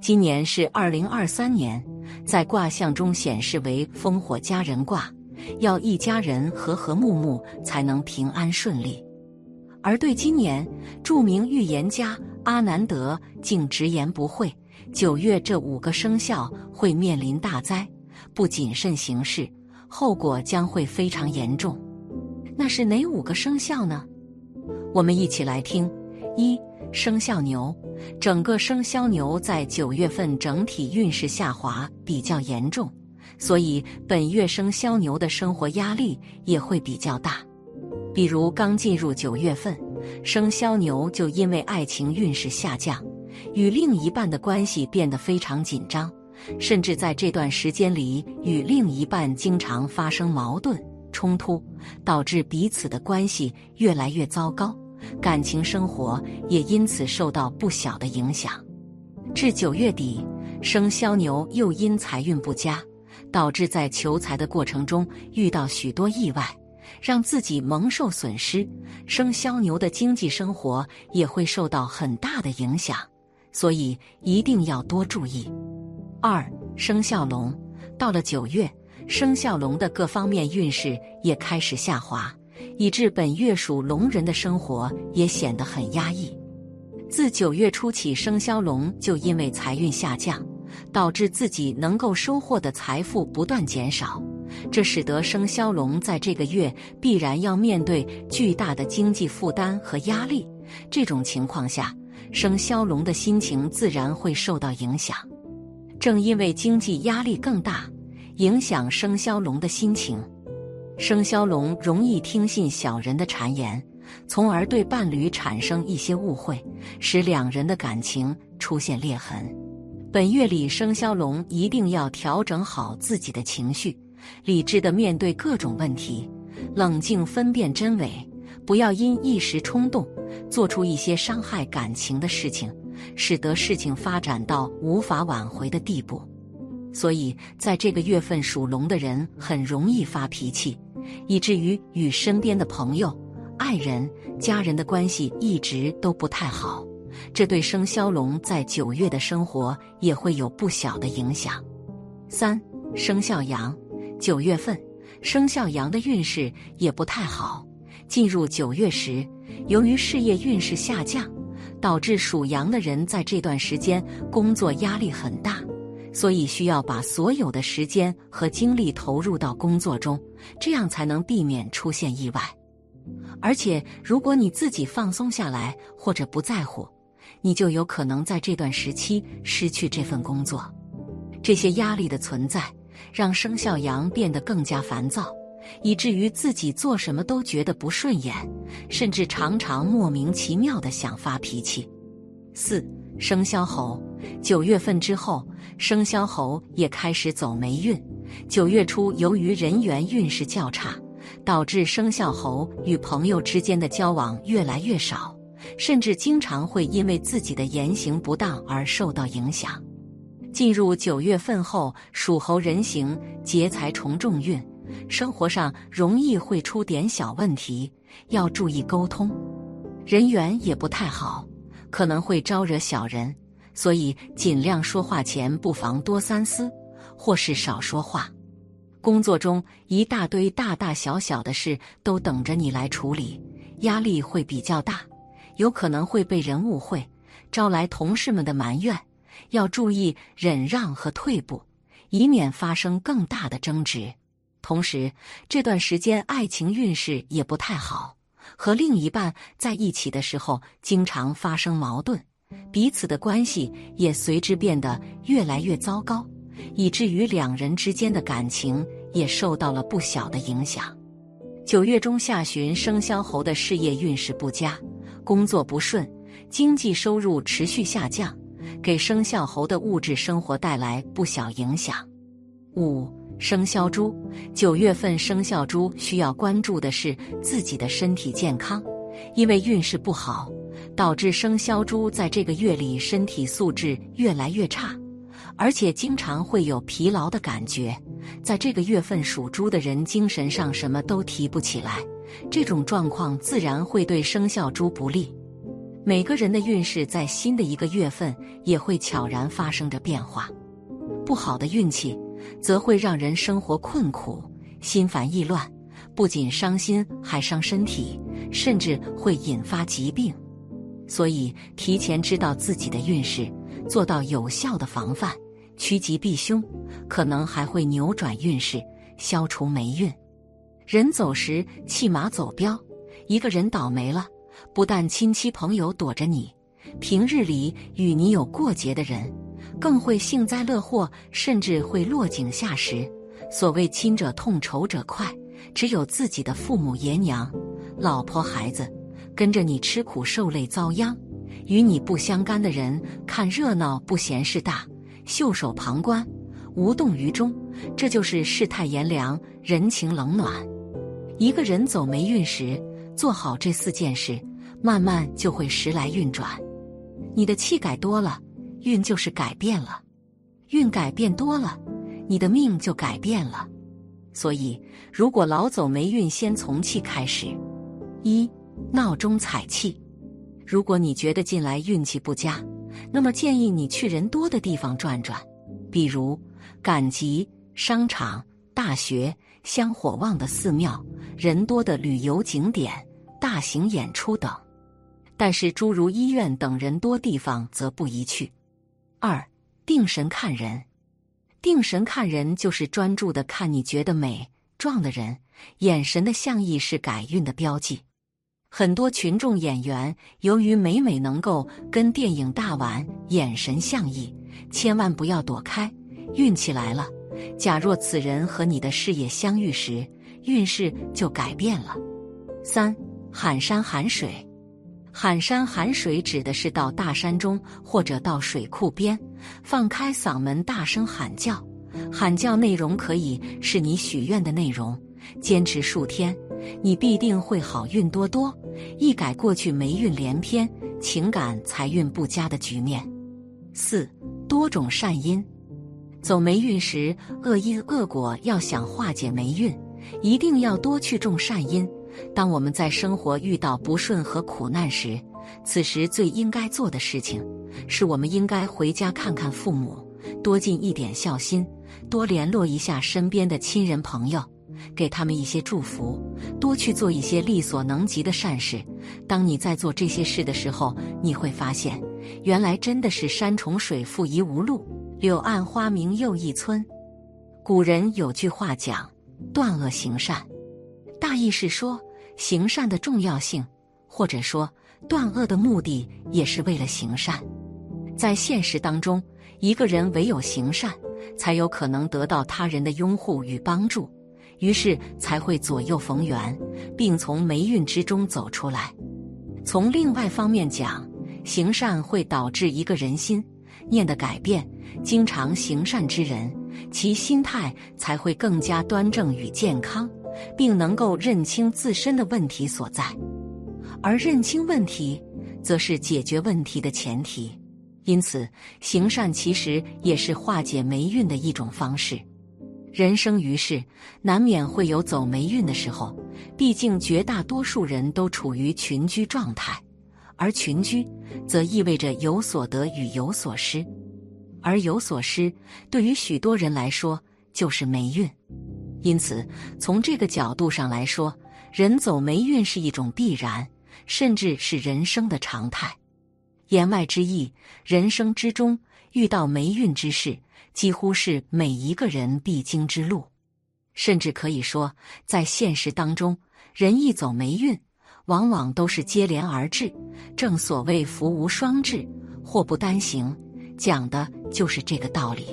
今年是二零二三年，在卦象中显示为烽火家人卦，要一家人和和睦睦，才能平安顺利。而对今年，著名预言家阿南德竟直言不讳：九月这五个生肖会面临大灾，不谨慎行事，后果将会非常严重。那是哪五个生肖呢？我们一起来听：一、生肖牛，整个生肖牛在九月份整体运势下滑比较严重，所以本月生肖牛的生活压力也会比较大。比如刚进入九月份，生肖牛就因为爱情运势下降，与另一半的关系变得非常紧张，甚至在这段时间里与另一半经常发生矛盾冲突，导致彼此的关系越来越糟糕，感情生活也因此受到不小的影响。至九月底，生肖牛又因财运不佳，导致在求财的过程中遇到许多意外。让自己蒙受损失，生肖牛的经济生活也会受到很大的影响，所以一定要多注意。二生肖龙，到了九月，生肖龙的各方面运势也开始下滑，以致本月属龙人的生活也显得很压抑。自九月初起，生肖龙就因为财运下降，导致自己能够收获的财富不断减少。这使得生肖龙在这个月必然要面对巨大的经济负担和压力。这种情况下，生肖龙的心情自然会受到影响。正因为经济压力更大，影响生肖龙的心情，生肖龙容易听信小人的谗言，从而对伴侣产生一些误会，使两人的感情出现裂痕。本月里，生肖龙一定要调整好自己的情绪。理智的面对各种问题，冷静分辨真伪，不要因一时冲动做出一些伤害感情的事情，使得事情发展到无法挽回的地步。所以，在这个月份属龙的人很容易发脾气，以至于与身边的朋友、爱人、家人的关系一直都不太好。这对生肖龙在九月的生活也会有不小的影响。三生肖羊。九月份，生肖羊的运势也不太好。进入九月时，由于事业运势下降，导致属羊的人在这段时间工作压力很大，所以需要把所有的时间和精力投入到工作中，这样才能避免出现意外。而且，如果你自己放松下来或者不在乎，你就有可能在这段时期失去这份工作。这些压力的存在。让生肖羊变得更加烦躁，以至于自己做什么都觉得不顺眼，甚至常常莫名其妙的想发脾气。四生肖猴，九月份之后，生肖猴也开始走霉运。九月初，由于人缘运势较差，导致生肖猴与朋友之间的交往越来越少，甚至经常会因为自己的言行不当而受到影响。进入九月份后，属猴人行劫财重重运，生活上容易会出点小问题，要注意沟通，人缘也不太好，可能会招惹小人，所以尽量说话前不妨多三思，或是少说话。工作中一大堆大大小小的事都等着你来处理，压力会比较大，有可能会被人误会，招来同事们的埋怨。要注意忍让和退步，以免发生更大的争执。同时，这段时间爱情运势也不太好，和另一半在一起的时候经常发生矛盾，彼此的关系也随之变得越来越糟糕，以至于两人之间的感情也受到了不小的影响。九月中下旬，生肖猴的事业运势不佳，工作不顺，经济收入持续下降。给生肖猴的物质生活带来不小影响。五生肖猪，九月份生肖猪需要关注的是自己的身体健康，因为运势不好，导致生肖猪在这个月里身体素质越来越差，而且经常会有疲劳的感觉。在这个月份属猪的人精神上什么都提不起来，这种状况自然会对生肖猪不利。每个人的运势在新的一个月份也会悄然发生着变化。不好的运气，则会让人生活困苦、心烦意乱，不仅伤心，还伤身体，甚至会引发疾病。所以，提前知道自己的运势，做到有效的防范，趋吉避凶，可能还会扭转运势，消除霉运。人走时，弃马走镖。一个人倒霉了，不但亲戚朋友躲着你，平日里与你有过节的人，更会幸灾乐祸，甚至会落井下石。所谓亲者痛，仇者快，只有自己的父母爷娘、老婆孩子跟着你吃苦受累遭殃，与你不相干的人看热闹不嫌事大，袖手旁观，无动于衷。这就是世态炎凉，人情冷暖。一个人走霉运时，做好这四件事，慢慢就会时来运转。你的气改多了，运就是改变了；运改变多了，你的命就改变了。所以，如果老走霉运，先从气开始。一闹钟踩气。如果你觉得近来运气不佳，那么建议你去人多的地方转转，比如赶集、商场、大学、香火旺的寺庙、人多的旅游景点。大型演出等，但是诸如医院等人多地方则不宜去。二定神看人，定神看人就是专注的看你觉得美壮的人，眼神的象意是改运的标记。很多群众演员由于每每能够跟电影大腕眼神相依，千万不要躲开，运气来了。假若此人和你的事业相遇时，运势就改变了。三。喊山喊水，喊山喊水指的是到大山中或者到水库边，放开嗓门大声喊叫。喊叫内容可以是你许愿的内容，坚持数天，你必定会好运多多，一改过去霉运连篇、情感财运不佳的局面。四多种善因，走霉运时，恶因恶果要想化解霉运，一定要多去种善因。当我们在生活遇到不顺和苦难时，此时最应该做的事情，是我们应该回家看看父母，多尽一点孝心，多联络一下身边的亲人朋友，给他们一些祝福，多去做一些力所能及的善事。当你在做这些事的时候，你会发现，原来真的是山重水复疑无路，柳暗花明又一村。古人有句话讲：“断恶行善”，大意是说。行善的重要性，或者说断恶的目的，也是为了行善。在现实当中，一个人唯有行善，才有可能得到他人的拥护与帮助，于是才会左右逢源，并从霉运之中走出来。从另外方面讲，行善会导致一个人心念的改变。经常行善之人，其心态才会更加端正与健康。并能够认清自身的问题所在，而认清问题，则是解决问题的前提。因此，行善其实也是化解霉运的一种方式。人生于世，难免会有走霉运的时候，毕竟绝大多数人都处于群居状态，而群居则意味着有所得与有所失，而有所失对于许多人来说就是霉运。因此，从这个角度上来说，人走霉运是一种必然，甚至是人生的常态。言外之意，人生之中遇到霉运之事，几乎是每一个人必经之路。甚至可以说，在现实当中，人一走霉运，往往都是接连而至。正所谓“福无双至，祸不单行”，讲的就是这个道理。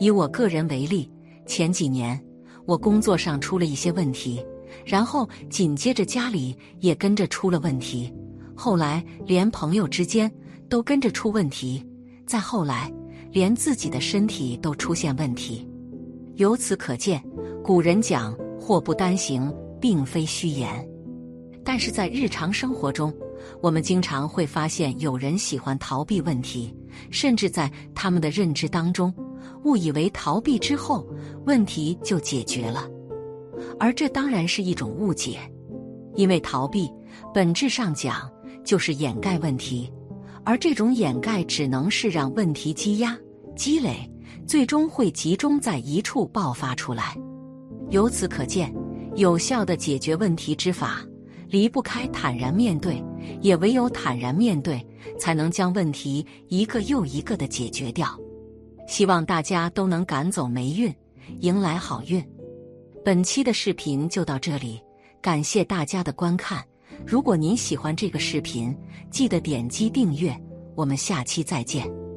以我个人为例，前几年。我工作上出了一些问题，然后紧接着家里也跟着出了问题，后来连朋友之间都跟着出问题，再后来连自己的身体都出现问题。由此可见，古人讲“祸不单行”并非虚言。但是在日常生活中，我们经常会发现有人喜欢逃避问题，甚至在他们的认知当中。误以为逃避之后问题就解决了，而这当然是一种误解，因为逃避本质上讲就是掩盖问题，而这种掩盖只能是让问题积压、积累，最终会集中在一处爆发出来。由此可见，有效的解决问题之法离不开坦然面对，也唯有坦然面对，才能将问题一个又一个的解决掉。希望大家都能赶走霉运，迎来好运。本期的视频就到这里，感谢大家的观看。如果您喜欢这个视频，记得点击订阅。我们下期再见。